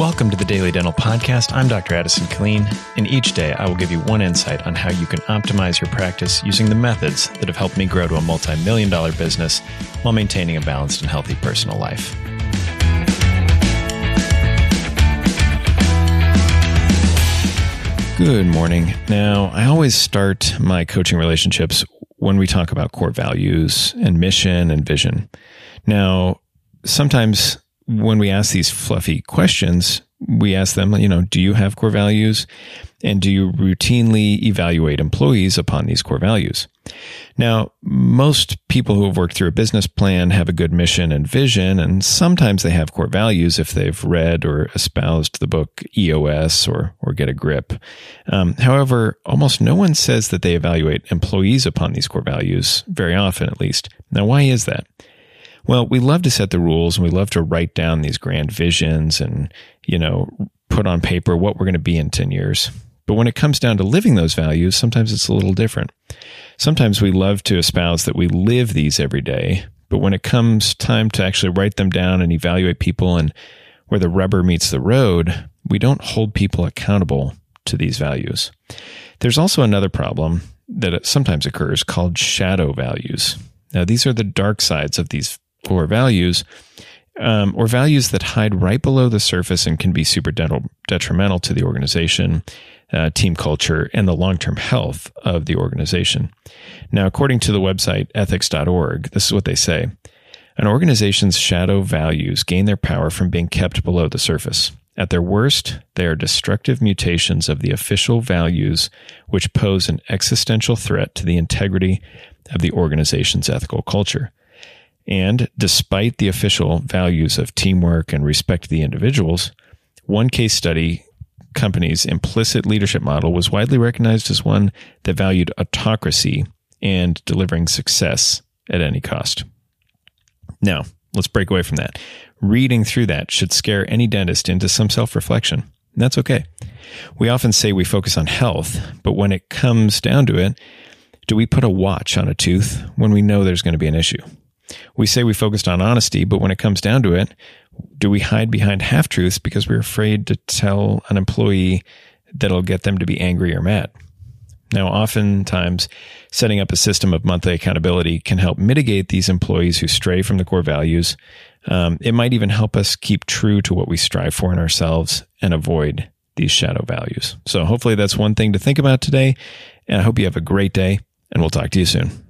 Welcome to the Daily Dental Podcast. I'm Dr. Addison Killeen, and each day I will give you one insight on how you can optimize your practice using the methods that have helped me grow to a multi million dollar business while maintaining a balanced and healthy personal life. Good morning. Now, I always start my coaching relationships when we talk about core values and mission and vision. Now, sometimes when we ask these fluffy questions, we ask them, you know, do you have core values? And do you routinely evaluate employees upon these core values? Now, most people who have worked through a business plan have a good mission and vision, and sometimes they have core values if they've read or espoused the book EOS or, or Get a Grip. Um, however, almost no one says that they evaluate employees upon these core values, very often at least. Now, why is that? Well, we love to set the rules and we love to write down these grand visions and, you know, put on paper what we're going to be in 10 years. But when it comes down to living those values, sometimes it's a little different. Sometimes we love to espouse that we live these every day. But when it comes time to actually write them down and evaluate people and where the rubber meets the road, we don't hold people accountable to these values. There's also another problem that sometimes occurs called shadow values. Now, these are the dark sides of these core values, um, or values that hide right below the surface and can be super detrimental to the organization, uh, team culture, and the long term health of the organization. Now, according to the website ethics.org, this is what they say An organization's shadow values gain their power from being kept below the surface. At their worst, they are destructive mutations of the official values which pose an existential threat to the integrity of the organization's ethical culture. And despite the official values of teamwork and respect to the individuals, one case study company's implicit leadership model was widely recognized as one that valued autocracy and delivering success at any cost. Now, let's break away from that. Reading through that should scare any dentist into some self reflection. That's okay. We often say we focus on health, but when it comes down to it, do we put a watch on a tooth when we know there's going to be an issue? We say we focused on honesty, but when it comes down to it, do we hide behind half truths because we're afraid to tell an employee that'll get them to be angry or mad? Now, oftentimes, setting up a system of monthly accountability can help mitigate these employees who stray from the core values. Um, it might even help us keep true to what we strive for in ourselves and avoid these shadow values. So, hopefully, that's one thing to think about today. And I hope you have a great day, and we'll talk to you soon.